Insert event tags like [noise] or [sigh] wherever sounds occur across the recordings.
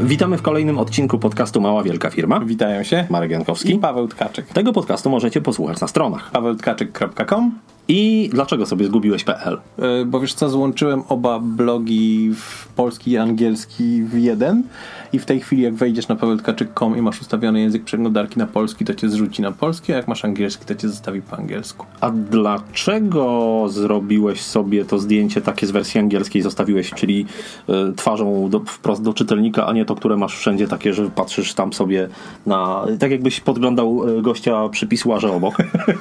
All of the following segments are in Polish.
Witamy w kolejnym odcinku podcastu Mała Wielka Firma. Witają się Marek Jankowski i Paweł Tkaczyk. Tego podcastu możecie posłuchać na stronach. pawełtkaczyk.com I dlaczego sobie zgubiłeś PL? Yy, Bo wiesz co, złączyłem oba blogi w polski i angielski w jeden i w tej chwili jak wejdziesz na pawełtkaczyk.com i masz ustawiony język przeglądarki na polski, to cię zrzuci na polski, a jak masz angielski, to cię zostawi po angielsku. A dlaczego zrobiłeś sobie to zdjęcie takie z wersji angielskiej, zostawiłeś, czyli y, twarzą do, wprost do czytelnika, a nie to, które masz wszędzie takie, że patrzysz tam sobie na... Tak jakbyś podglądał y, gościa przy pisuarze obok.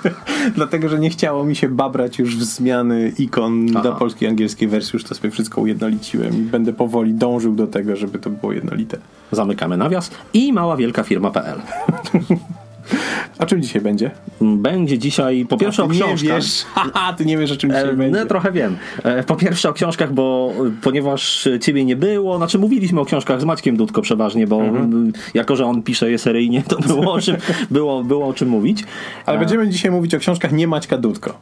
[laughs] Dlatego, że nie chciało mi się babrać już w zmiany ikon Aha. do polskiej angielskiej wersji, już to sobie wszystko ujednoliciłem i będę powoli dążył do tego, żeby to było jednolite. Zamykamy nawias i mała wielka firma.pl. [laughs] O czym dzisiaj będzie? Będzie dzisiaj po pierwsze o Ty nie książkach. wiesz, [laughs] haha, ty nie wiesz o czym dzisiaj E, będzie. No, trochę wiem. E, Po pierwsze o książkach, bo e, ponieważ ciebie nie było, znaczy mówiliśmy o książkach z Maćkiem Dudko przeważnie, bo Mhm. jako, że on pisze je seryjnie, to było o czym, było, było o czym mówić. Ale będziemy dzisiaj mówić o książkach nie Maćka Dudko.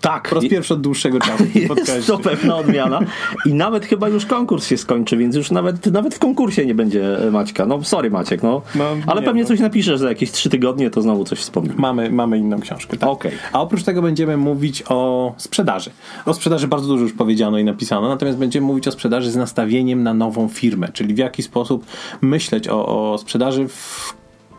Tak. Po raz pierwszy od dłuższego czasu [laughs] Jest to pewna odmiana. I nawet chyba już konkurs się skończy, więc już nawet, nawet w konkursie nie będzie e, Maćka. No sorry Maciek, no. No, Ale nie, pewnie no. coś napiszesz za jakieś trzy tygodnie, to znowu coś wspomnimy. Mamy, mamy inną książkę. Tak? Okej. A oprócz tego będziemy mówić o sprzedaży. O sprzedaży bardzo dużo już powiedziano i napisano, natomiast będziemy mówić o sprzedaży z nastawieniem na nową firmę, czyli w jaki sposób myśleć o, o sprzedaży w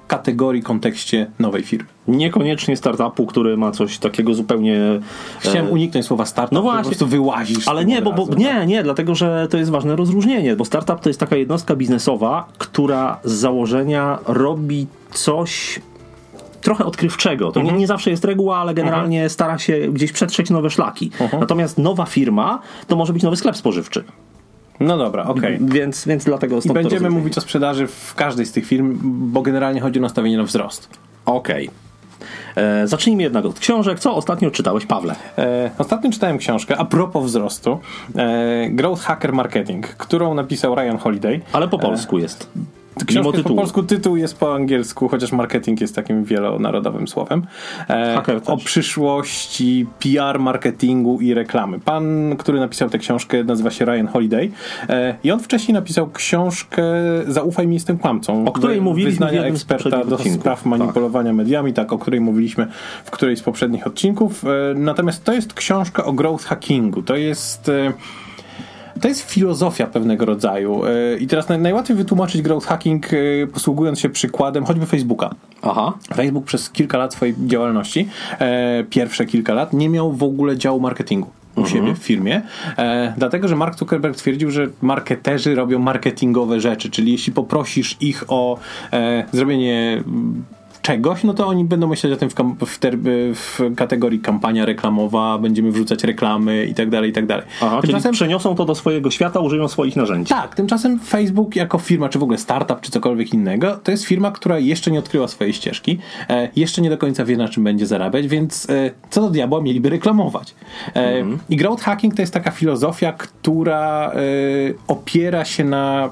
kategorii, kontekście nowej firmy. Niekoniecznie startupu, który ma coś takiego zupełnie... e, Chciałem uniknąć słowa startup, No właśnie. po prostu wyłazisz. Ale nie, bo, bo nie, nie, dlatego że to jest ważne rozróżnienie, bo startup to jest taka jednostka biznesowa, która z założenia robi coś trochę odkrywczego. To nie, nie zawsze jest reguła, ale generalnie stara się gdzieś przetrzeć nowe szlaki. Natomiast nowa firma to może być nowy sklep spożywczy. No dobra, okej. Więc, więc dlatego I będziemy mówić o sprzedaży w każdej z tych firm, bo generalnie chodzi o nastawienie na wzrost. Okej. E, Zacznijmy jednak od książek. Co ostatnio czytałeś, Pawle? E, ostatnio czytałem książkę a propos wzrostu e, Growth Hacker Marketing, którą napisał Ryan Holiday. Ale po polsku jest. Mimo po polsku, tytuł jest po angielsku, chociaż marketing jest takim wielonarodowym słowem. E, o przyszłości PR, marketingu i reklamy. Pan, który napisał tę książkę, nazywa się Ryan Holiday. E, I on wcześniej napisał książkę Zaufaj mi, jestem kłamcą. O której mówiliśmy Wyznania eksperta do spraw manipulowania mediami, tak, o której mówiliśmy w którejś z poprzednich odcinków. E, natomiast to jest książka o growth hackingu. To jest... E, to jest filozofia pewnego rodzaju. E, I teraz naj, najłatwiej wytłumaczyć growth hacking, e, posługując się przykładem choćby Facebooka. Aha. Facebook przez kilka lat swojej działalności, e, pierwsze kilka lat, nie miał w ogóle działu marketingu u siebie w firmie, e, dlatego że Mark Zuckerberg twierdził, że marketerzy robią marketingowe rzeczy, czyli jeśli poprosisz ich o e, zrobienie czegoś, no to oni będą myśleć o tym w, w, w kategorii kampania reklamowa, będziemy wrzucać reklamy i tak dalej, i tak dalej. Aha, czyli Tymczasem przeniosą to do swojego świata, użyją swoich narzędzi. tak, tymczasem Facebook jako firma, czy w ogóle startup, czy cokolwiek innego, to jest firma, która jeszcze nie odkryła swojej ścieżki, e, jeszcze nie do końca wie, na czym będzie zarabiać, więc e, co do diabła mieliby reklamować. E, I growth hacking to jest taka filozofia, która e, opiera się na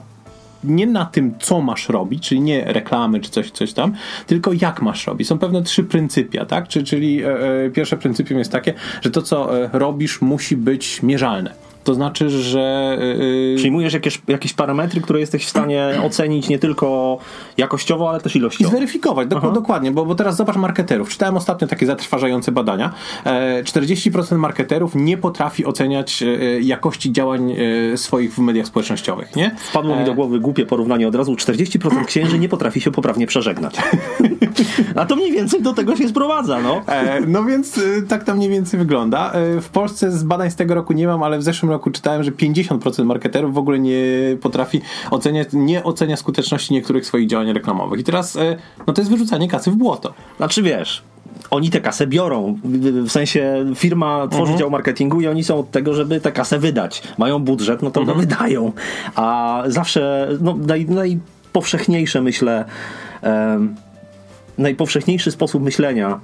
nie na tym, co masz robić, czyli nie reklamy czy coś, coś tam, tylko jak masz robić. Są pewne trzy pryncypia, tak? Czy, czyli e, e, pierwsze pryncypium jest takie, że to, co e, robisz, musi być mierzalne. To znaczy, że e, e, Przyjmujesz jakieś, jakieś parametry, które jesteś w stanie ocenić nie tylko jakościowo, ale też I ilościowo. zweryfikować, dok- dokładnie, bo, bo teraz zobacz marketerów. Czytałem ostatnio takie zatrważające badania. E, 40% marketerów nie potrafi oceniać e, jakości działań e, swoich w mediach społecznościowych, nie? Wpadło mi do głowy głupie porównanie od razu. 40% księży nie potrafi się poprawnie przeżegnać. [laughs] A to mniej więcej do tego się sprowadza, no. E, no więc e, tak to mniej więcej wygląda. E, w Polsce z badań z tego roku nie mam, ale w zeszłym roku czytałem, że 50% marketerów w ogóle nie potrafi oceniać, nie ocenia skuteczności niektórych swoich działań reklamowych. I teraz, e, no to jest wyrzucanie kasy w błoto. Znaczy wiesz, oni tę kasę biorą. W- sensie firma tworzy dział marketingu i oni są od tego, żeby tę kasę wydać. Mają budżet, no to go wydają. A zawsze no, naj, najpowszechniejsze myślę, em, najpowszechniejszy sposób myślenia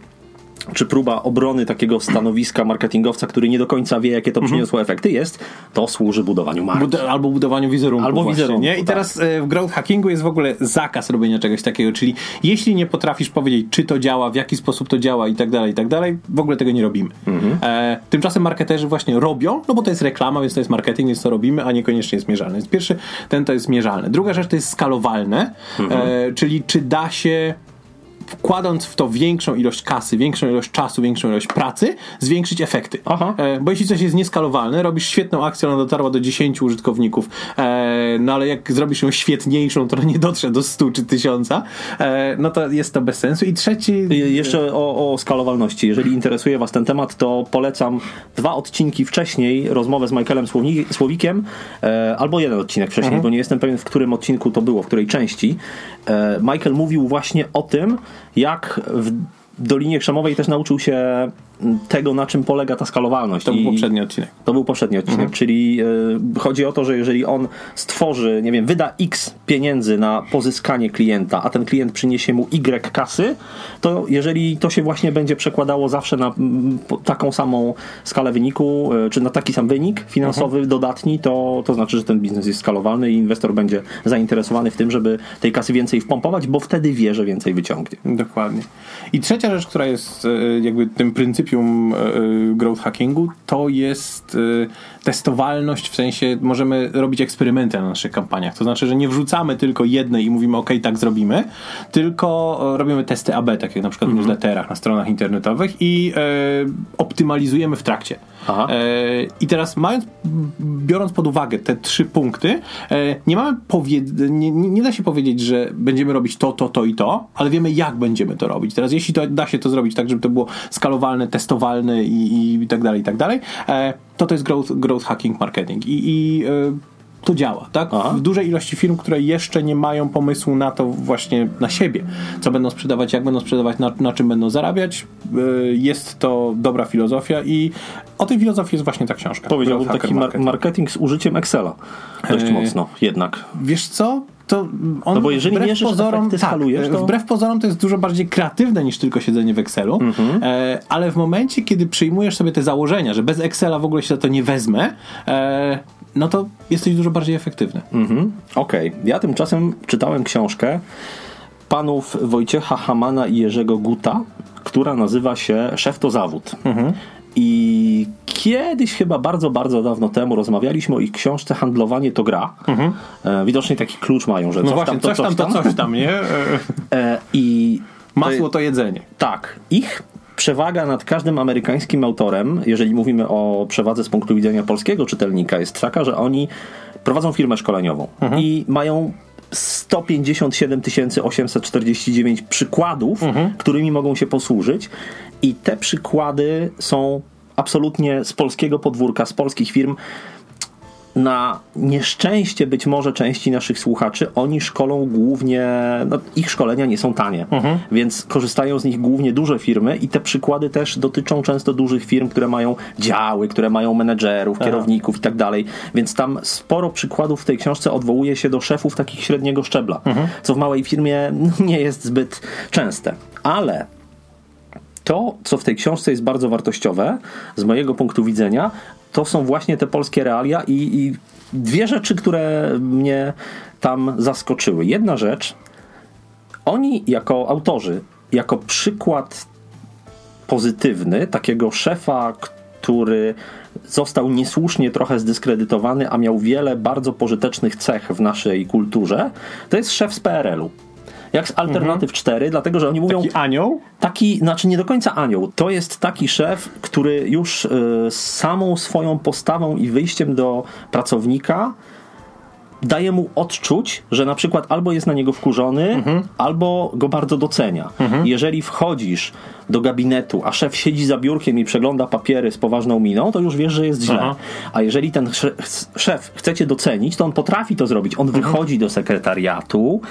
czy próba obrony takiego stanowiska marketingowca, który nie do końca wie, jakie to przyniosło efekty, jest, to służy budowaniu marki. Bud- albo budowaniu wizerunku. Albo właśnie, wizerunku, Nie? I tak. teraz e, w growth hackingu jest w ogóle zakaz robienia czegoś takiego, czyli jeśli nie potrafisz powiedzieć, czy to działa, w jaki sposób to działa i tak dalej, i tak dalej, w ogóle tego nie robimy. Mhm. E, tymczasem marketerzy właśnie robią, no bo to jest reklama, więc to jest marketing, więc to robimy, a niekoniecznie jest mierzalne. Więc pierwszy, ten to jest mierzalne. Druga rzecz to jest skalowalne, Mhm. e, czyli czy da się wkładając w to większą ilość kasy, większą ilość czasu, większą ilość pracy, zwiększyć efekty. Aha. E, bo jeśli coś jest nieskalowalne, robisz świetną akcję, ona dotarła do 10 użytkowników, e, no ale jak zrobisz ją świetniejszą, to ona nie dotrze do 100 czy 1000, e, no to jest to bez sensu. I trzeci... Jeszcze o, o skalowalności. Jeżeli interesuje Was ten temat, to polecam dwa odcinki wcześniej, rozmowę z Michaelem Słowikiem, e, albo jeden odcinek wcześniej, bo nie jestem pewien, w którym odcinku to było, w której części. E, Michael mówił właśnie o tym, jak w Dolinie Krzemowej też nauczył się tego, na czym polega ta skalowalność. To był I- poprzedni odcinek. to był poprzedni odcinek, czyli e, chodzi o to, że jeżeli on stworzy, nie wiem, wyda X pieniędzy na pozyskanie klienta, a ten klient przyniesie mu Y kasy, to jeżeli to się właśnie będzie przekładało zawsze na taką samą skalę wyniku, e, czy na taki sam wynik finansowy dodatni, to, to znaczy, że ten biznes jest skalowalny i inwestor będzie zainteresowany w tym, żeby tej kasy więcej wpompować, bo wtedy wie, że więcej wyciągnie. Dokładnie. I trzecia rzecz, która jest e, jakby tym pryncypium e, growth hackingu, to jest e, testowalność, w sensie możemy robić eksperymenty na naszych kampaniach. To znaczy, że nie wrzucamy tylko jednej i mówimy, ok, tak zrobimy, tylko e, robimy testy AB, tak jak na przykład w newsletterach, na stronach internetowych i e, optymalizujemy w trakcie. E, I teraz mając, biorąc pod uwagę te trzy punkty, e, nie mamy nie, nie da się powiedzieć, że będziemy robić to, to, to i to, ale wiemy jak będziemy to robić. Teraz jeśli to da się to zrobić tak, żeby to było skalowalne, testowalne i, i tak dalej, i tak dalej, e, to to jest growth, growth hacking marketing. I, i to działa, tak? Aha. W dużej ilości firm, które jeszcze nie mają pomysłu na to właśnie na siebie, co będą sprzedawać, jak będą sprzedawać, na, na czym będą zarabiać, y, jest to dobra filozofia i o tej filozofii jest właśnie ta książka. Powiedziałbym taki Marketing. marketing z użyciem Excela. Dość E, mocno jednak. Wiesz co? To on No bo jeżeli wbrew mierzysz pozorom, tak, skalujesz, to- wbrew pozorom to jest dużo bardziej kreatywne niż tylko siedzenie w Excelu, Mhm. e, ale w momencie, kiedy przyjmujesz sobie te założenia, że bez Excela w ogóle się za to nie wezmę, e, no to jesteś dużo bardziej efektywny. Mhm. Okej. Ja tymczasem czytałem książkę panów Wojciecha Hamana i Jerzego Guta, która nazywa się Szef to zawód. I kiedyś, chyba bardzo, bardzo dawno temu, rozmawialiśmy o ich książce Handlowanie to gra. E, widocznie taki klucz mają, że No coś właśnie, tam to coś tam, to coś tam, nie? E, E, I Masło to jedzenie. tak, ich przewaga nad każdym amerykańskim autorem, jeżeli mówimy o przewadze z punktu widzenia polskiego czytelnika, jest taka, że oni prowadzą firmę szkoleniową i mają 157 849 przykładów, którymi mogą się posłużyć. I te przykłady są absolutnie z polskiego podwórka, z polskich firm na nieszczęście być może części naszych słuchaczy, oni szkolą głównie, no, ich szkolenia nie są tanie, więc korzystają z nich głównie duże firmy i te przykłady też dotyczą często dużych firm, które mają działy, które mają menedżerów, kierowników i tak dalej, więc tam sporo przykładów w tej książce odwołuje się do szefów takich średniego szczebla, co w małej firmie no, nie jest zbyt częste, ale to, co w tej książce jest bardzo wartościowe, z mojego punktu widzenia, to są właśnie te polskie realia i, i dwie rzeczy, które mnie tam zaskoczyły. Jedna rzecz, oni jako autorzy, jako przykład pozytywny takiego szefa, który został niesłusznie trochę zdyskredytowany, a miał wiele bardzo pożytecznych cech w naszej kulturze, to jest szef z PRL-u. Jak z Alternatyw 4, dlatego że oni mówią Taki anioł? taki, znaczy nie do końca anioł. To jest taki szef, który już y, samą swoją postawą i wyjściem do pracownika daje mu odczuć, że na przykład albo jest na niego wkurzony, albo go bardzo docenia. Jeżeli wchodzisz do gabinetu, a szef siedzi za biurkiem i przegląda papiery z poważną miną, to już wiesz, że jest źle. Aha. A jeżeli ten sz- szef chce cię docenić, to on potrafi to zrobić. On wychodzi do sekretariatu,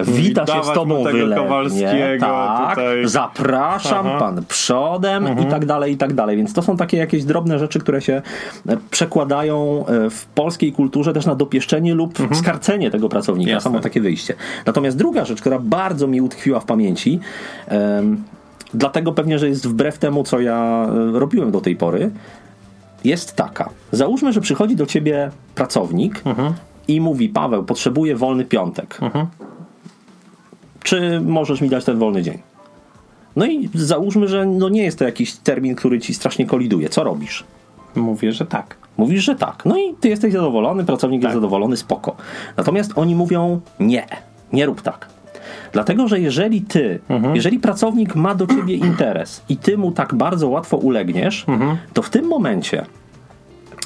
wita się z tobą wylewnie, tak, tutaj. zapraszam, Aha. pan przodem i tak dalej, i tak dalej. Więc to są takie jakieś drobne rzeczy, które się e, przekładają e, w polskiej kulturze też na dopieszczenie lub skarcenie tego pracownika. Jasne. Samo takie wyjście. Natomiast druga rzecz, która bardzo mi utkwiła w pamięci, em, dlatego pewnie, że jest wbrew temu, co ja e, robiłem do tej pory, jest taka. Załóżmy, że przychodzi do ciebie pracownik i mówi: Paweł, potrzebuję wolny piątek. Czy możesz mi dać ten wolny dzień? No i załóżmy, że no nie jest to jakiś termin, który ci strasznie koliduje. Co robisz? Mówię, że tak. Mówisz, że tak. No i ty jesteś zadowolony, pracownik jest zadowolony, spoko. Natomiast oni mówią nie, nie rób tak. Dlatego, że jeżeli ty, jeżeli pracownik ma do ciebie [clears throat] interes i ty mu tak bardzo łatwo ulegniesz, to w tym momencie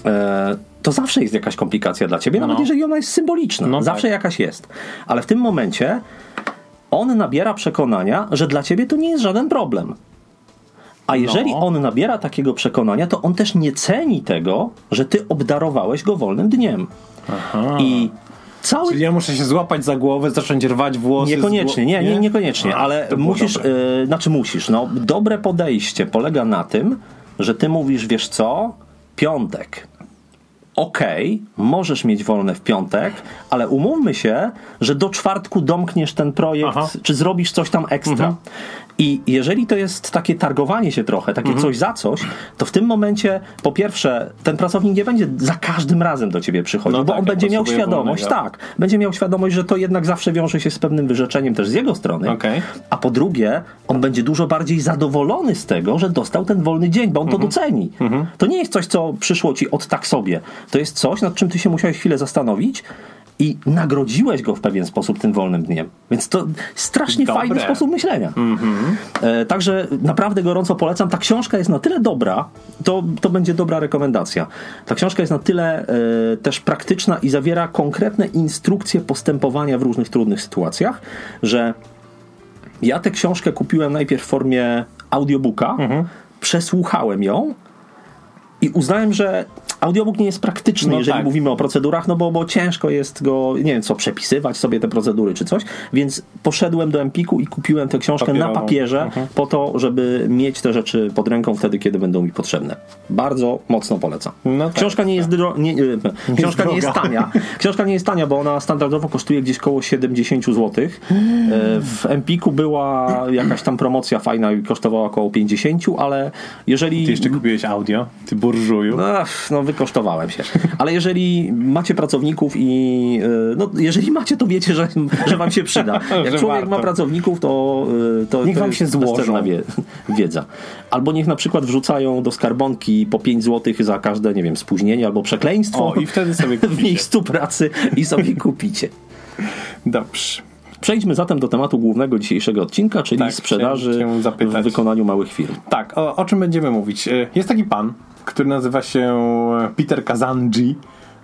e, to zawsze jest jakaś komplikacja dla ciebie, nawet No. jeżeli ona jest symboliczna. No zawsze tak. jakaś jest. Ale w tym momencie on nabiera przekonania, że dla ciebie to nie jest żaden problem. A jeżeli No. on nabiera takiego przekonania, to on też nie ceni tego, że ty obdarowałeś go wolnym dniem. Aha. I cały Czyli ja muszę się złapać za głowę, zacząć rwać włosy. Niekoniecznie, nie, nie, niekoniecznie, A, ale musisz, y, znaczy musisz, no dobre podejście polega na tym, że ty mówisz, wiesz co, piątek. Okej, możesz mieć wolne w piątek, ale umówmy się, że do czwartku domkniesz ten projekt, Aha. czy zrobisz coś tam ekstra. Mhm. I jeżeli to jest takie targowanie się trochę, takie Mhm. coś za coś, to w tym momencie, po pierwsze, ten pracownik nie będzie za każdym razem do ciebie przychodził, No bo tak, on będzie miał świadomość, wolnego. tak, będzie miał świadomość, że to jednak zawsze wiąże się z pewnym wyrzeczeniem też z jego strony. Okej. A po drugie, on będzie dużo bardziej zadowolony z tego, że dostał ten wolny dzień, bo on Mhm. to doceni. To nie jest coś, co przyszło ci od tak sobie. To jest coś, nad czym ty się musiałeś chwilę zastanowić i nagrodziłeś go w pewien sposób tym wolnym dniem. Więc to strasznie Dobre. fajny sposób myślenia. E, także naprawdę gorąco polecam. Ta książka jest na tyle dobra, to, to będzie dobra rekomendacja. Ta książka jest na tyle e, też praktyczna i zawiera konkretne instrukcje postępowania w różnych trudnych sytuacjach, że ja tę książkę kupiłem najpierw w formie audiobooka, przesłuchałem ją i uznałem, że audiobook nie jest praktyczny, No jeżeli tak. mówimy o procedurach, no bo, bo ciężko jest go, nie wiem co, przepisywać sobie te procedury czy coś, więc poszedłem do Empiku i kupiłem tę książkę na Papierową. papierze Mhm. po to, żeby mieć te rzeczy pod ręką wtedy, kiedy będą mi potrzebne. Bardzo mocno polecam. No tak, książka nie jest, dro- nie, nie, książka nie jest tania. [laughs] Książka nie jest tania, bo ona standardowo kosztuje gdzieś koło 70 zł. W Empiku była jakaś tam promocja fajna i kosztowała około 50, ale jeżeli Ty jeszcze kupiłeś audio, ty burżuju. no, no wykosztowałem się. Ale jeżeli macie pracowników i y, no, jeżeli macie, to wiecie, że, że wam się przyda. [laughs] Jak człowiek ma warto. pracowników, to, y, to Niech to wam się złożą. wie, wiedza. Albo niech na przykład wrzucają do skarbonki po 5 zł za każde, nie wiem, spóźnienie albo przekleństwo. O, i wtedy sobie [laughs] w kupicie. miejscu pracy i sobie kupicie. Dobrze. Przejdźmy zatem do tematu głównego dzisiejszego odcinka, czyli Tak, sprzedaży w wykonaniu małych firm. Tak, o, o czym będziemy mówić? E, Jest taki pan, który nazywa się Peter Kazanji.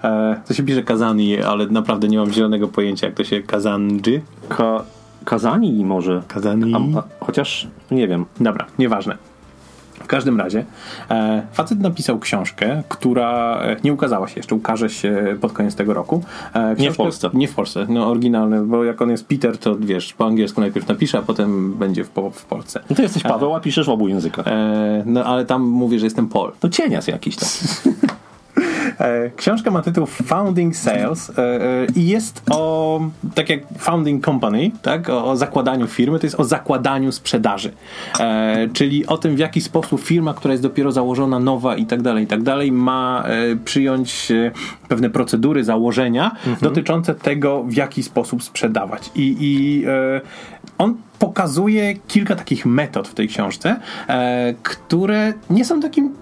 E, To się pisze Kazani, ale naprawdę nie mam zielonego pojęcia, jak to się Kazanji. Ka- Kazani może. Kazani. A, a, chociaż nie wiem. Dobra, nieważne. W każdym razie, e, facet napisał książkę, która e, nie ukazała się jeszcze, ukaże się pod koniec tego roku. E, Nie w Polsce. Nie w Polsce, no oryginalny, bo jak on jest Peter, to wiesz, po angielsku najpierw napisze, a potem będzie w, po, w Polsce. No to jesteś Paweł, a piszesz w obu językach. E, no ale tam mówię, że jestem Paul. To cienias jakiś tam. [laughs] E, Książka ma tytuł Founding Sales e, e, i jest o, tak jak Founding Company, tak, o, o zakładaniu firmy, to jest o zakładaniu sprzedaży. Czyli o tym, w jaki sposób firma, która jest dopiero założona, nowa i tak dalej, i tak dalej, ma przyjąć pewne procedury, założenia dotyczące tego, w jaki sposób sprzedawać. I, i on pokazuje kilka takich metod w tej książce, które nie są takim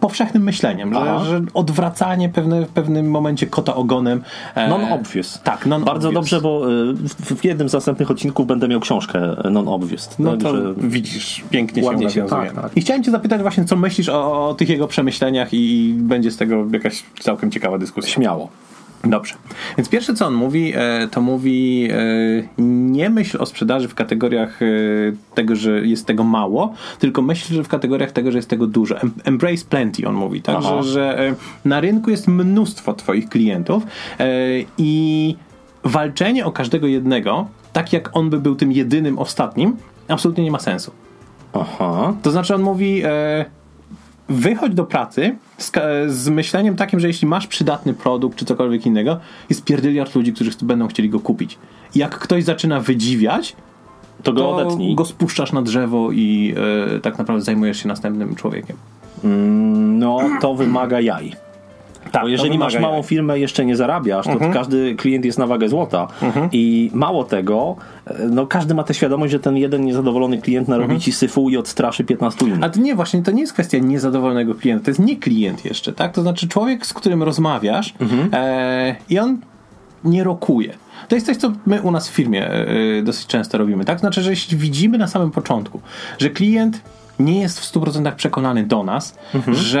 powszechnym myśleniem, że, że odwracanie pewne, w pewnym momencie kota ogonem. e, Non-obvious. Tak, non Bardzo dobrze, bo y, w, w jednym z następnych odcinków będę miał książkę non-obvious. No to widzisz, pięknie się się- tak, tak. I chciałem cię zapytać właśnie, co myślisz o, o tych jego przemyśleniach i będzie z tego jakaś całkiem ciekawa dyskusja. Śmiało. Dobrze. Więc pierwsze, co on mówi, e, to mówi e, nie myśl o sprzedaży w kategoriach e, tego, że jest tego mało, tylko myśl że w kategoriach tego, że jest tego dużo. Em- Embrace plenty, on mówi, tak? Że, że na rynku jest mnóstwo twoich klientów i walczenie o każdego jednego, tak jak on by był tym jedynym ostatnim, absolutnie nie ma sensu. Aha. To znaczy on mówi e, wychodź do pracy z, z myśleniem takim, że jeśli masz przydatny produkt czy cokolwiek innego, jest pierdyliard ludzi, którzy ch- będą chcieli go kupić. Jak ktoś zaczyna wydziwiać, To go odetnij. go spuszczasz na drzewo i e, tak naprawdę zajmujesz się następnym człowiekiem. No, to wymaga jaj. Tak, Bo jeżeli masz wymaga małą jaj. firmę i jeszcze nie zarabiasz, to każdy klient jest na wagę złota. I mało tego, e, no każdy ma tę świadomość, że ten jeden niezadowolony klient narobi ci syfu i odstraszy 15 innych. A to nie, właśnie to nie jest kwestia niezadowolonego klienta, to jest nie klient jeszcze, tak? To znaczy człowiek, z którym rozmawiasz e, i on nie rokuje. To jest coś, co my u nas w firmie e, dosyć często robimy, tak? Znaczy, że jeśli widzimy na samym początku, że klient nie jest w 100% przekonany do nas, że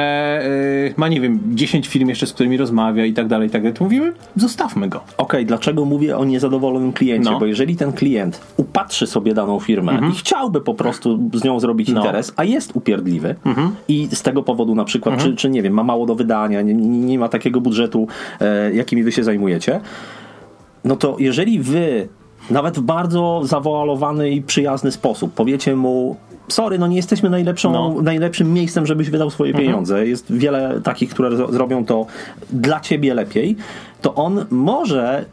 e, ma, nie wiem, 10 firm jeszcze, z którymi rozmawia i tak dalej, i tak dalej, to mówimy, zostawmy go. Okej, dlaczego mówię o niezadowolonym kliencie? No. Bo jeżeli ten klient upatrzy sobie daną firmę i chciałby po prostu z nią zrobić No. interes, a jest upierdliwy i z tego powodu na przykład, czy, czy nie wiem, ma mało do wydania, nie, nie ma takiego budżetu, e, jakimi wy się zajmujecie, no to jeżeli wy nawet w bardzo zawoalowany i przyjazny sposób powiecie mu sorry, no nie jesteśmy najlepszą, No. najlepszym miejscem, żebyś wydał swoje pieniądze. Jest wiele takich, które zro- zrobią to dla ciebie lepiej, to on może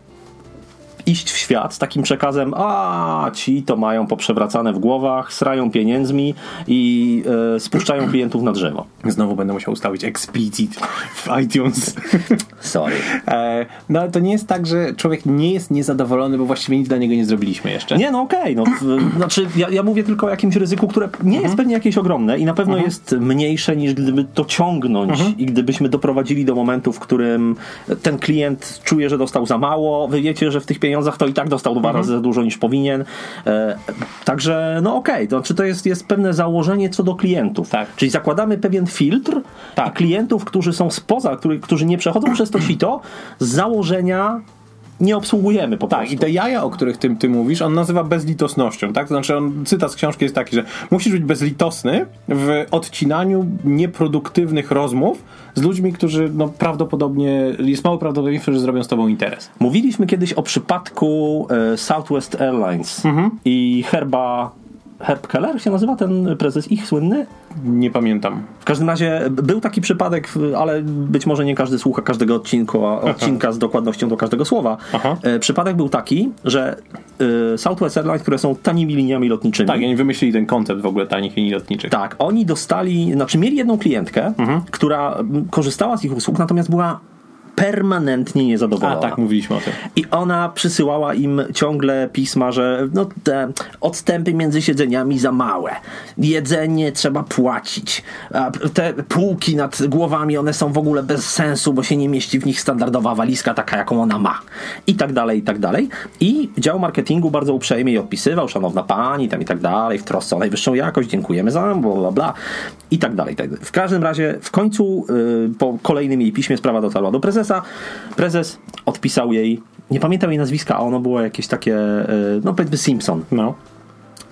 iść w świat z takim przekazem, a ci to mają poprzewracane w głowach, srają pieniędzmi i e, spuszczają [clears throat] klientów na drzewo. Znowu będę musiał ustawić explicit w iTunes. [laughs] Sorry. E, no ale to nie jest tak, że człowiek nie jest niezadowolony, bo właściwie nic dla niego nie zrobiliśmy jeszcze. Nie, no okej. no, w- znaczy, ja, ja mówię tylko o jakimś ryzyku, które nie jest pewnie jakieś ogromne i na pewno jest mniejsze niż gdyby to ciągnąć i gdybyśmy doprowadzili do momentu, w którym ten klient czuje, że dostał za mało, wy wiecie, że w tych pieniądzach to i tak dostał dwa razy za dużo niż powinien. E, także, no okej, to znaczy to jest, jest pewne założenie co do klientów. Tak. Czyli zakładamy pewien filtr Tak. klientów, którzy są spoza, który, którzy nie przechodzą przez to sito, z założenia nie obsługujemy po Tak, prostu. i te jaja, o których ty, ty mówisz, on nazywa bezlitosnością, tak? To znaczy, on, cytat z książki jest taki, że musisz być bezlitosny w odcinaniu nieproduktywnych rozmów z ludźmi, którzy no, prawdopodobnie, jest mało prawdopodobieństwo, że zrobią z tobą interes. Mówiliśmy kiedyś o przypadku e, Southwest Airlines i Herba. Herb Keller się nazywa ten prezes ich słynny? Nie pamiętam. W każdym razie był taki przypadek, ale być może nie każdy słucha każdego odcinku, odcinka z dokładnością do każdego słowa. Aha. E, Przypadek był taki, że e, Southwest Airlines, które są tanimi liniami lotniczymi, Tak, oni wymyślili ten koncept w ogóle tanich linii lotniczych. tak, oni dostali, znaczy mieli jedną klientkę, Mhm. która korzystała z ich usług, natomiast była permanentnie A niezadowolona. tak, mówiliśmy o tym. I ona przysyłała im ciągle pisma, że no te odstępy między siedzeniami za małe, jedzenie trzeba płacić, a te półki nad głowami one są w ogóle bez sensu, bo się nie mieści w nich standardowa walizka taka, jaką ona ma. I tak dalej, i tak dalej. I dział marketingu bardzo uprzejmie jej odpisywał, szanowna pani, tam i tak dalej, w trosce o najwyższą jakość, dziękujemy za, bla, bla, bla. I tak dalej. tak dalej. W każdym razie, w końcu y, po kolejnym jej piśmie sprawa dotarła do prezesa. Prezes odpisał jej, nie pamiętam jej nazwiska, a ono było jakieś takie, y, no powiedzmy Simpson. No.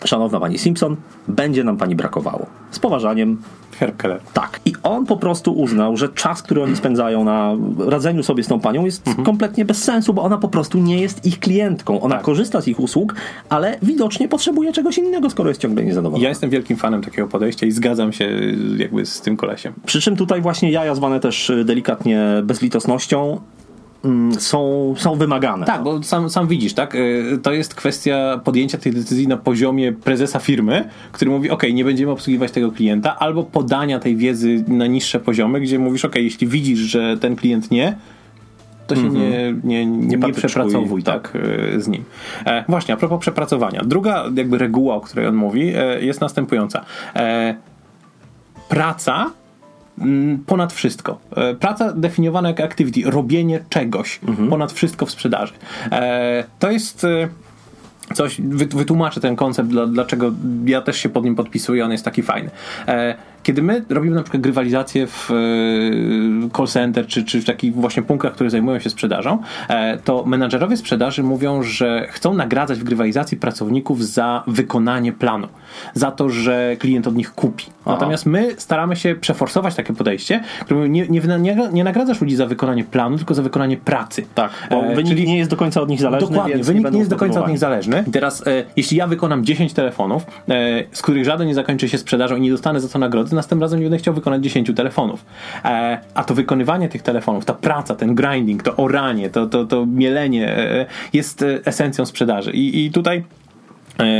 Szanowna pani Simpson, będzie nam pani brakowało. Z poważaniem, Herb Keller. tak. I on po prostu uznał, że czas, który oni spędzają na radzeniu sobie z tą panią jest kompletnie bez sensu, bo ona po prostu nie jest ich klientką. Ona korzysta z ich usług, ale widocznie potrzebuje czegoś innego, skoro jest ciągle niezadowolona. Ja jestem wielkim fanem takiego podejścia i zgadzam się jakby z tym kolesiem. Przy czym tutaj właśnie jaja zwane też y, delikatnie bezlitosnością są, są wymagane. Tak, bo sam, sam widzisz, tak? Y, To jest kwestia podjęcia tej decyzji na poziomie prezesa firmy, który mówi, ok, nie będziemy obsługiwać tego klienta, albo podania tej wiedzy na niższe poziomy, gdzie mówisz, ok, jeśli widzisz, że ten klient nie, to się nie, nie, nie, nie patyczkuj, przepracowuj tak, y, z nim. E, właśnie, a propos przepracowania. Druga jakby reguła, o której on mówi, e, jest następująca. E, praca mm, ponad wszystko. E, Praca definiowana jako activity, robienie czegoś ponad wszystko w sprzedaży. E, To jest e, coś, wy- wytłumaczę ten koncept, dla, dlaczego ja też się pod nim podpisuję, on jest taki fajny. Kiedy my robimy na przykład grywalizację w e, call center, czy, czy w takich właśnie punktach, które zajmują się sprzedażą, e, to menadżerowie sprzedaży mówią, że chcą nagradzać w grywalizacji pracowników za wykonanie planu, za to, że klient od nich kupi. Natomiast my staramy się przeforsować takie podejście, które nie, nie, nie, nie nagradzasz ludzi za wykonanie planu, tylko za wykonanie pracy. Tak, bo E, wynik czyli- nie jest do końca od nich zależny, Dokładnie, wynik nie, będą jest do końca od nich zależny. I teraz, jeśli ja wykonam 10 telefonów, z których żaden nie zakończy się sprzedażą i nie dostanę za to nagrody, następnym razem nie będę chciał wykonać 10 telefonów. E, a to wykonywanie tych telefonów, ta praca, ten grinding, to oranie, to, to, to mielenie e, jest e, esencją sprzedaży. I, i tutaj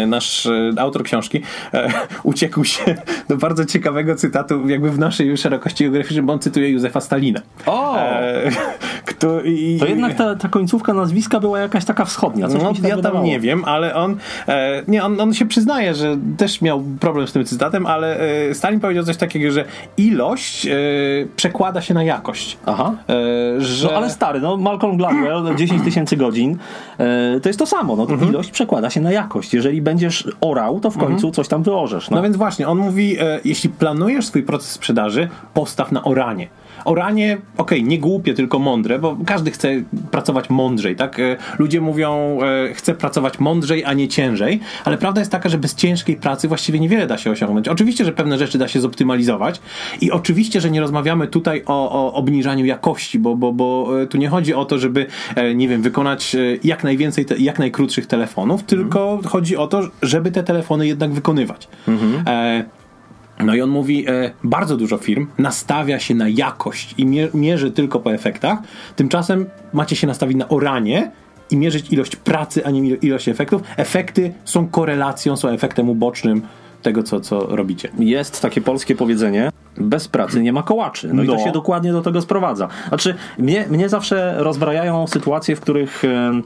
nasz e, autor książki e, [laughs] uciekł się do bardzo ciekawego cytatu jakby w naszej szerokości geograficznej, bo on cytuje Józefa Stalina. O! E, [laughs] kto, i, To jednak ta, ta końcówka nazwiska była jakaś taka wschodnia. Coś no, tak ja tam wydawało. nie wiem, ale on, e, nie, on, on się przyznaje, że też miał problem z tym cytatem, ale e, Stalin powiedział coś takiego, że ilość e, przekłada się na jakość. Aha. E, że... No ale stary, no Malcolm Gladwell, [clears throat] 10 tysięcy godzin, e, to jest to samo. No, to Mhm. ilość przekłada się na jakość. Jeżeli będziesz orał, to w końcu coś tam wyorzesz. No. No więc właśnie, on mówi, e, jeśli planujesz swój proces sprzedaży, postaw na oranie. Oranie, okej, nie głupie, tylko mądre, bo każdy chce pracować mądrzej, tak? E, Ludzie mówią, e, chcę pracować mądrzej, a nie ciężej, ale prawda jest taka, że bez ciężkiej pracy właściwie niewiele da się osiągnąć. Oczywiście, że pewne rzeczy da się zoptymalizować i oczywiście, że nie rozmawiamy tutaj o, o obniżaniu jakości, bo, bo, bo e, tu nie chodzi o to, żeby, nie wiem, wykonać jak najwięcej, te, jak najkrótszych telefonów, tylko chodzi o to, żeby te telefony jednak wykonywać. E, no i on mówi, e, bardzo dużo firm nastawia się na jakość i mie- mierzy tylko po efektach. Tymczasem macie się nastawić na oranie i mierzyć ilość pracy, a nie ilo- ilość efektów. Efekty są korelacją, są efektem ubocznym tego, co, co robicie. Jest takie polskie powiedzenie, bez pracy nie ma kołaczy. No, i to No. się dokładnie do tego sprowadza. Znaczy, mnie, mnie zawsze rozbrajają sytuacje, w których em,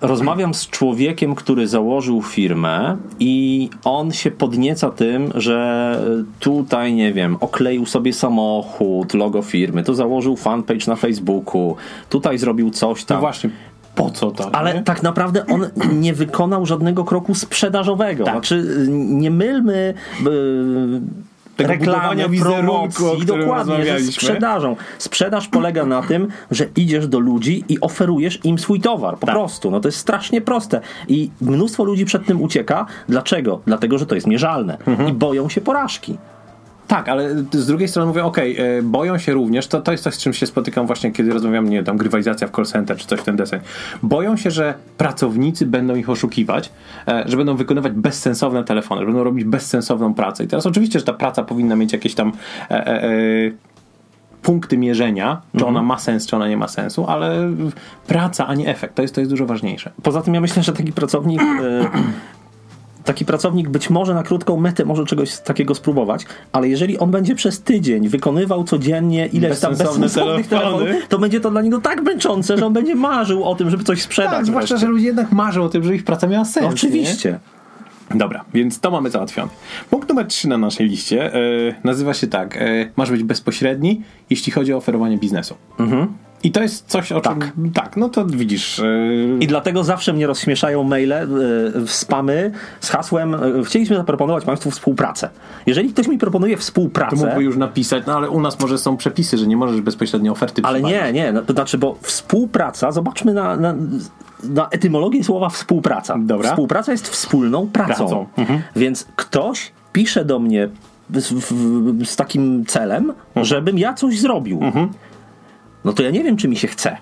rozmawiam z człowiekiem, który założył firmę i on się podnieca tym, że tutaj, nie wiem, okleił sobie samochód, logo firmy, tu założył fanpage na Facebooku, tutaj zrobił coś tam. No właśnie, po co to? Ale nie? tak naprawdę on nie wykonał żadnego kroku sprzedażowego. Tak. Znaczy, nie mylmy e, Tego reklamy, promocji, dokładnie, że rozmawialiśmy. sprzedażą. Sprzedaż polega na tym, że idziesz do ludzi i oferujesz im swój towar. Po Tak. prostu. No to jest strasznie proste. I mnóstwo ludzi przed tym ucieka. Dlaczego? Dlatego, że to jest mierzalne. Mhm. I boją się porażki. Tak, ale z drugiej strony mówię, okej, e, boją się również, to, to jest coś, z czym się spotykam właśnie, kiedy rozmawiam, nie tam grywalizacja w call center, czy coś w ten deseń. Boją się, że pracownicy będą ich oszukiwać, e, że będą wykonywać bezsensowne telefony, że będą robić bezsensowną pracę. I teraz oczywiście, że ta praca powinna mieć jakieś tam e, e, e, punkty mierzenia, czy ona ma sens, czy ona nie ma sensu, ale praca, a nie efekt, to jest, to jest dużo ważniejsze. Poza tym ja myślę, że taki pracownik. Taki pracownik być może na krótką metę może czegoś takiego spróbować, ale jeżeli on będzie przez tydzień wykonywał codziennie ileś tam bezsensownych telefonów, to będzie to dla niego tak męczące, że on będzie marzył o tym, żeby coś sprzedać. Tak, zwłaszcza, wreszcie. że ludzie jednak marzą o tym, że ich praca miała sens. No, nie? Oczywiście. Dobra, więc to mamy załatwione. Punkt numer 3 na naszej liście e, nazywa się tak. E, masz być bezpośredni, jeśli chodzi o oferowanie biznesu. I to jest coś, o czym... Tak, no to widzisz... E, I dlatego zawsze mnie rozśmieszają maile, w spamy z hasłem e, chcieliśmy zaproponować Państwu współpracę. Jeżeli ktoś mi proponuje to współpracę, mógłby już napisać, no ale u nas może są przepisy, że nie możesz bezpośrednio oferty Ale nie, nie, no, to znaczy, bo współpraca, zobaczmy na, na, na etymologię słowa współpraca. Dobra. Współpraca jest wspólną pracą. Pracą. Mhm. Więc ktoś pisze do mnie z, w, z takim celem, Mhm. żebym ja coś zrobił. No to ja nie wiem, czy mi się chce.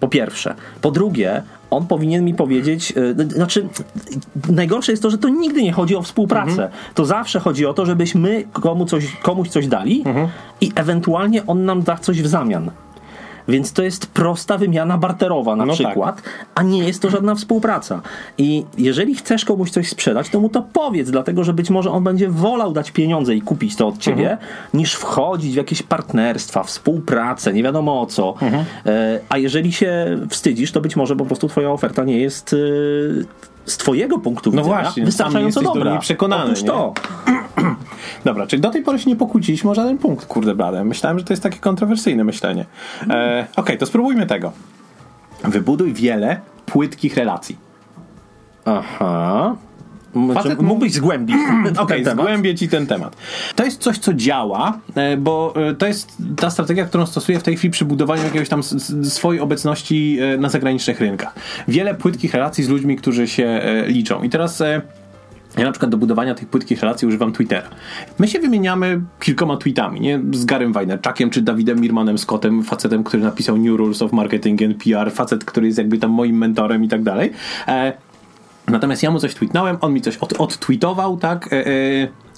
Po pierwsze. Po drugie, on powinien mi powiedzieć, yy, znaczy, najgorsze jest to, że to nigdy nie chodzi o współpracę. Mhm. To zawsze chodzi o to, żebyśmy komu coś, komuś coś dali Mhm. i ewentualnie on nam da coś w zamian. Więc to jest prosta wymiana barterowa na No tak. przykład, a nie jest to żadna współpraca. I jeżeli chcesz komuś coś sprzedać, to mu to powiedz, dlatego że być może on będzie wolał dać pieniądze i kupić to od ciebie, Mhm. niż wchodzić w jakieś partnerstwa, współpracę, nie wiadomo o co. Mhm. E, a jeżeli się wstydzisz, to być może po prostu twoja oferta nie jest e, z twojego punktu No widzenia właśnie, wystarczająco do dobra. niej przekonany, Otóż nie? to. [clears throat] Dobra, czyli do tej pory się nie pokłóciliśmy o żaden punkt, kurde blade. Myślałem, że to jest takie kontrowersyjne myślenie. E, Okej, to spróbujmy tego. Wybuduj wiele płytkich relacji. Aha. Facet Czy mógłbyś zgłębić ten [clears throat] Okej, temat? zgłębię ci ten temat. To jest coś, co działa, e, bo e, to jest ta strategia, którą stosuję w tej chwili przy budowaniu jakiegoś tam swojej obecności e, na zagranicznych rynkach. Wiele płytkich relacji z ludźmi, którzy się liczą. I teraz ja na przykład do budowania tych płytkich relacji używam Twittera. My się wymieniamy kilkoma tweetami, nie? Z Garym Vaynerchukiem, czy Dawidem Mirmanem Scottem, facetem, który napisał New Rules of Marketing and PR, facet, który jest jakby tam moim mentorem i tak dalej. E, Natomiast ja mu coś tweetnąłem, on mi coś od, odtweetował, tak? E, e,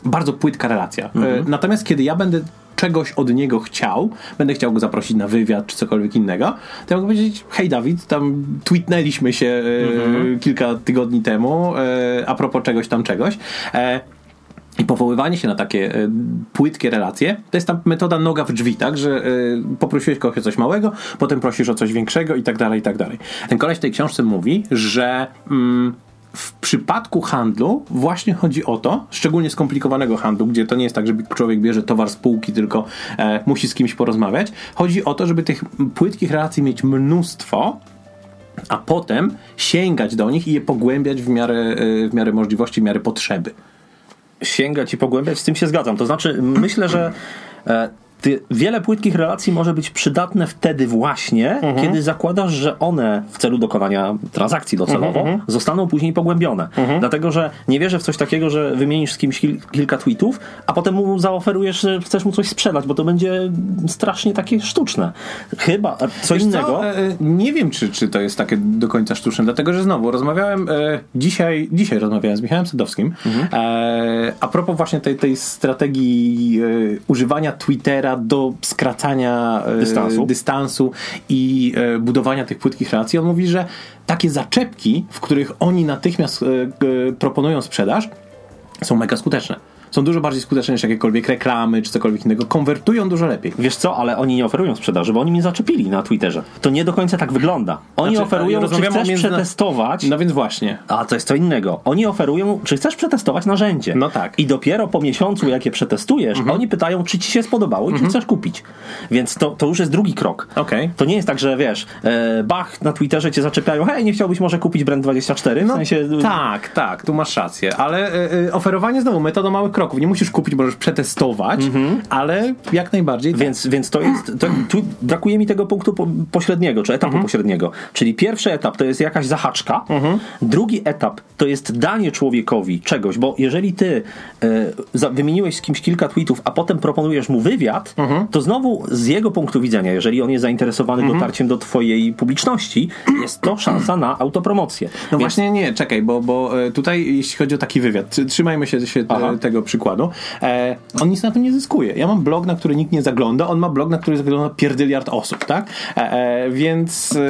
bardzo płytka relacja. E, natomiast kiedy ja będę czegoś od niego chciał, będę chciał go zaprosić na wywiad czy cokolwiek innego, to ja mogę powiedzieć, hej Dawid, tam tweetnęliśmy się e, Mhm. kilka tygodni temu e, a propos czegoś tam czegoś. E, i powoływanie się na takie e, płytkie relacje, to jest ta metoda noga w drzwi, tak? Że e, poprosiłeś kogoś o coś małego, potem prosisz o coś większego i tak dalej, i tak dalej. Ten koleś w tej książce mówi, że mm, w przypadku handlu właśnie chodzi o to, szczególnie skomplikowanego handlu, gdzie to nie jest tak, że człowiek bierze towar z półki, tylko e, musi z kimś porozmawiać. Chodzi o to, żeby tych płytkich relacji mieć mnóstwo, a potem sięgać do nich i je pogłębiać w miarę, e, w miarę możliwości, w miarę potrzeby. sięgać i pogłębiać, z tym się zgadzam. To znaczy, myślę, że e, wiele płytkich relacji może być przydatne wtedy właśnie, kiedy zakładasz, że one w celu dokonania transakcji docelowo zostaną później pogłębione. Dlatego, że nie wierzę w coś takiego, że wymienisz z kimś kil, kilka tweetów, a potem mu zaoferujesz, że chcesz mu coś sprzedać, bo to będzie strasznie takie sztuczne. Chyba, a co Wiesz innego... Co? E, nie wiem, czy, czy to jest takie do końca sztuczne, dlatego że znowu rozmawiałem e, dzisiaj, dzisiaj rozmawiałem z Michałem Sadowskim e, a propos właśnie tej, tej strategii e, używania Twittera do skracania e, Dystansu. dystansu i e, budowania tych płytkich relacji. On mówi, że takie zaczepki, w których oni natychmiast e, proponują sprzedaż, są mega skuteczne. Są dużo bardziej skuteczne niż jakiekolwiek reklamy czy cokolwiek innego. Konwertują dużo lepiej. Wiesz co, ale oni nie oferują sprzedaży, bo oni mnie zaczepili na Twitterze. To nie do końca tak wygląda. Oni Znaczy, oferują, czy chcesz międzyna- przetestować, No więc właśnie. a to jest co innego. Oni oferują, czy chcesz przetestować narzędzie. No tak. Mhm. I dopiero po miesiącu, jak je przetestujesz, oni pytają, czy ci się spodobało i czy chcesz kupić. Więc to, to już jest drugi krok. Okej. To nie jest tak, że wiesz, e, Bach na Twitterze cię zaczepiają, hej, nie chciałbyś może kupić Brand24? W sensie, Tak, tak, tu masz rację, ale y, y, oferowanie znowu metodą małych kroków. Nie musisz kupić, możesz przetestować, ale jak najbardziej. tak. Więc, więc to jest. To, tu brakuje mi tego punktu po, pośredniego, czy etapu pośredniego. Czyli pierwszy etap to jest jakaś zahaczka, drugi etap to jest danie człowiekowi czegoś, bo jeżeli ty e, za, wymieniłeś z kimś kilka tweetów, a potem proponujesz mu wywiad, to znowu z jego punktu widzenia, jeżeli on jest zainteresowany dotarciem do twojej publiczności, jest to [clears throat] szansa na autopromocję. No Więc- właśnie nie, czekaj, bo, bo e, tutaj jeśli chodzi o taki wywiad, trzy- trzymajmy się, się e, tego przykładu, e, on nic na tym nie zyskuje. Ja mam blog, na który nikt nie zagląda, on ma blog, na który zagląda pierdyliard osób, tak? E, e, więc e,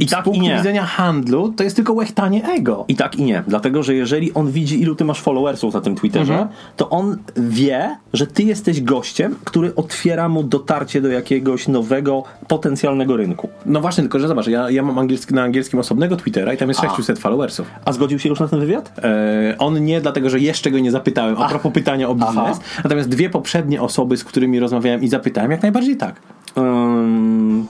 I z tak, i punktu nie. widzenia handlu to jest tylko łechtanie ego. I tak i nie, dlatego że jeżeli on widzi, ilu ty masz followersów na tym Twitterze, Mhm. to on wie, że ty jesteś gościem, który otwiera mu dotarcie do jakiegoś nowego, potencjalnego rynku. No właśnie, tylko że zobacz, ja, ja mam angielski, na angielskim osobnego Twittera i tam jest 600 followersów. A zgodził się już na ten wywiad? E, on nie, dlatego że jeszcze go nie zapytałem a propos pytania o biznes. Aha. Natomiast dwie poprzednie osoby, z którymi rozmawiałem i zapytałem, jak najbardziej tak. Ym,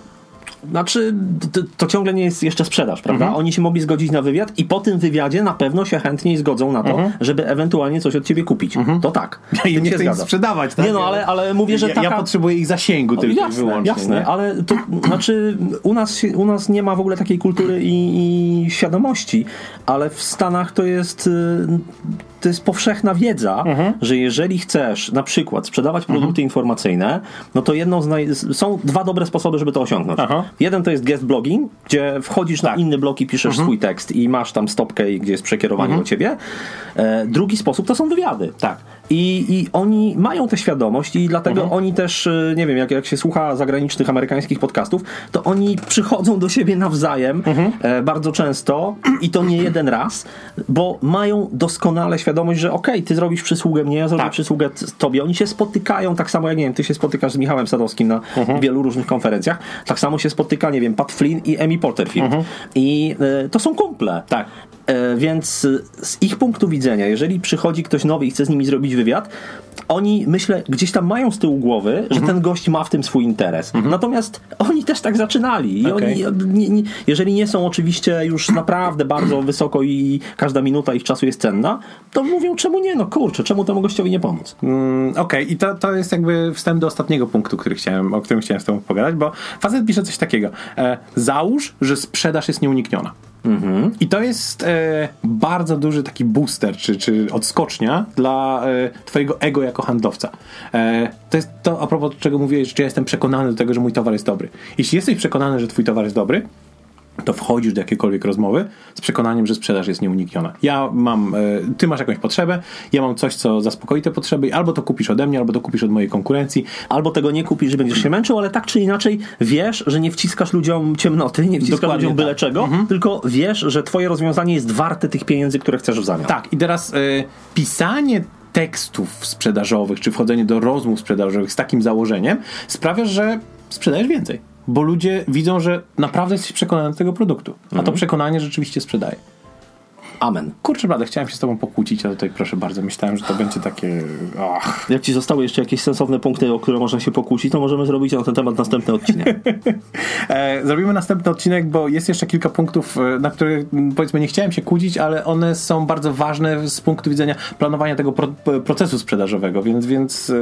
znaczy, to, to ciągle nie jest jeszcze sprzedaż, prawda? Mhm. Oni się mogli zgodzić na wywiad i po tym wywiadzie na pewno się chętniej zgodzą na to, żeby ewentualnie coś od ciebie kupić. To tak. [laughs] Ja im nie chcę zgadzam. sprzedawać. Tak? Nie no, ale, ale mówię, że ja, taka... ja potrzebuję ich zasięgu tylko jasne, wyłącznie. jasne, nie? ale to znaczy u nas, u nas nie ma w ogóle takiej kultury i, i świadomości, ale w Stanach to jest y, to jest powszechna wiedza, Mhm. że jeżeli chcesz na przykład sprzedawać produkty informacyjne, no to jedną z naj... są dwa dobre sposoby, żeby to osiągnąć. Aha. Tak. Jeden to jest guest blogging, gdzie wchodzisz na inny blog i piszesz Mhm. swój tekst i masz tam stopkę, gdzie jest przekierowanie do ciebie. E, drugi sposób to są wywiady. Tak. I, I oni mają tę świadomość i dlatego Mhm. oni też, y, nie wiem, jak, jak się słucha zagranicznych, amerykańskich podcastów, to oni przychodzą do siebie nawzajem Mhm. e, bardzo często i to nie jeden raz, bo mają doskonale świadomość, że okej, ty zrobisz przysługę mnie, ja zrobię Tak. przysługę tobie. Oni się spotykają tak samo jak, nie wiem, ty się spotykasz z Michałem Sadowskim na Mhm. wielu różnych konferencjach, tak samo się spotyka, nie wiem, Pat Flynn i Amy Porterfield. I e, to są kumple. Tak. E, Więc z ich punktu widzenia, jeżeli przychodzi ktoś nowy i chce z nimi zrobić wywiad, oni myślę, gdzieś tam mają z tyłu głowy, że ten gość ma w tym swój interes. Natomiast oni też tak zaczynali. I Okej. oni, nie, nie, jeżeli nie są oczywiście już naprawdę [clears throat] bardzo wysoko i każda minuta ich czasu jest cenna, to mówią, czemu nie? No kurczę, czemu temu gościowi nie pomóc? Mm, Okej, i to, to jest jakby wstęp do ostatniego punktu, który chciałem, o którym chciałem z tobą pogadać, bo facet pisze coś takiego. E, załóż, że sprzedaż jest nieunikniona. I to jest e, bardzo duży taki booster, czy, czy odskocznia dla e, twojego ego jako handlowca. E, to jest to, a propos czego mówiłeś, że ja jestem przekonany do tego, że mój towar jest dobry. Jeśli jesteś przekonany, że twój towar jest dobry, to wchodzisz do jakiejkolwiek rozmowy z przekonaniem, że sprzedaż jest nieunikniona. Ja mam, e, ty masz jakąś potrzebę, ja mam coś, co zaspokoi te potrzeby albo to kupisz ode mnie, albo to kupisz od mojej konkurencji. Albo tego nie kupisz, że będziesz się męczył, ale tak czy inaczej wiesz, że nie wciskasz ludziom ciemnoty, nie wciskasz Dokładnie ludziom byle tak. czego, tylko wiesz, że twoje rozwiązanie jest warte tych pieniędzy, które chcesz w zamian. Tak, i teraz e, pisanie tekstów sprzedażowych, czy wchodzenie do rozmów sprzedażowych z takim założeniem sprawia, że sprzedajesz więcej. Bo ludzie widzą, że naprawdę jesteś przekonany do tego produktu. A to przekonanie rzeczywiście sprzedaje. Amen. Kurczę, blade, chciałem się z tobą pokłócić, a tutaj proszę bardzo, myślałem, że to będzie takie... Ach. Jak ci zostały jeszcze jakieś sensowne punkty, o które można się pokłócić, to możemy zrobić na ten temat następny odcinek. [laughs] E, zrobimy następny odcinek, bo jest jeszcze kilka punktów, e, na które powiedzmy nie chciałem się kłócić, ale one są bardzo ważne z punktu widzenia planowania tego pro, procesu sprzedażowego, więc, więc e,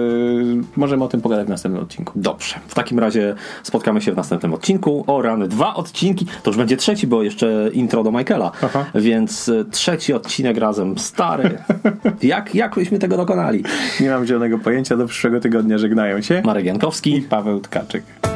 możemy o tym pogadać w następnym odcinku. Dobrze. W takim razie spotkamy się w następnym odcinku. O rany, dwa odcinki. To już będzie trzeci, bo jeszcze intro do Michaela. Aha. Więc trzeci odcinek razem. Stary. jak, jak byśmy tego dokonali? Nie mam zielonego pojęcia, do przyszłego tygodnia żegnają się Marek Jankowski. i Paweł Tkaczyk.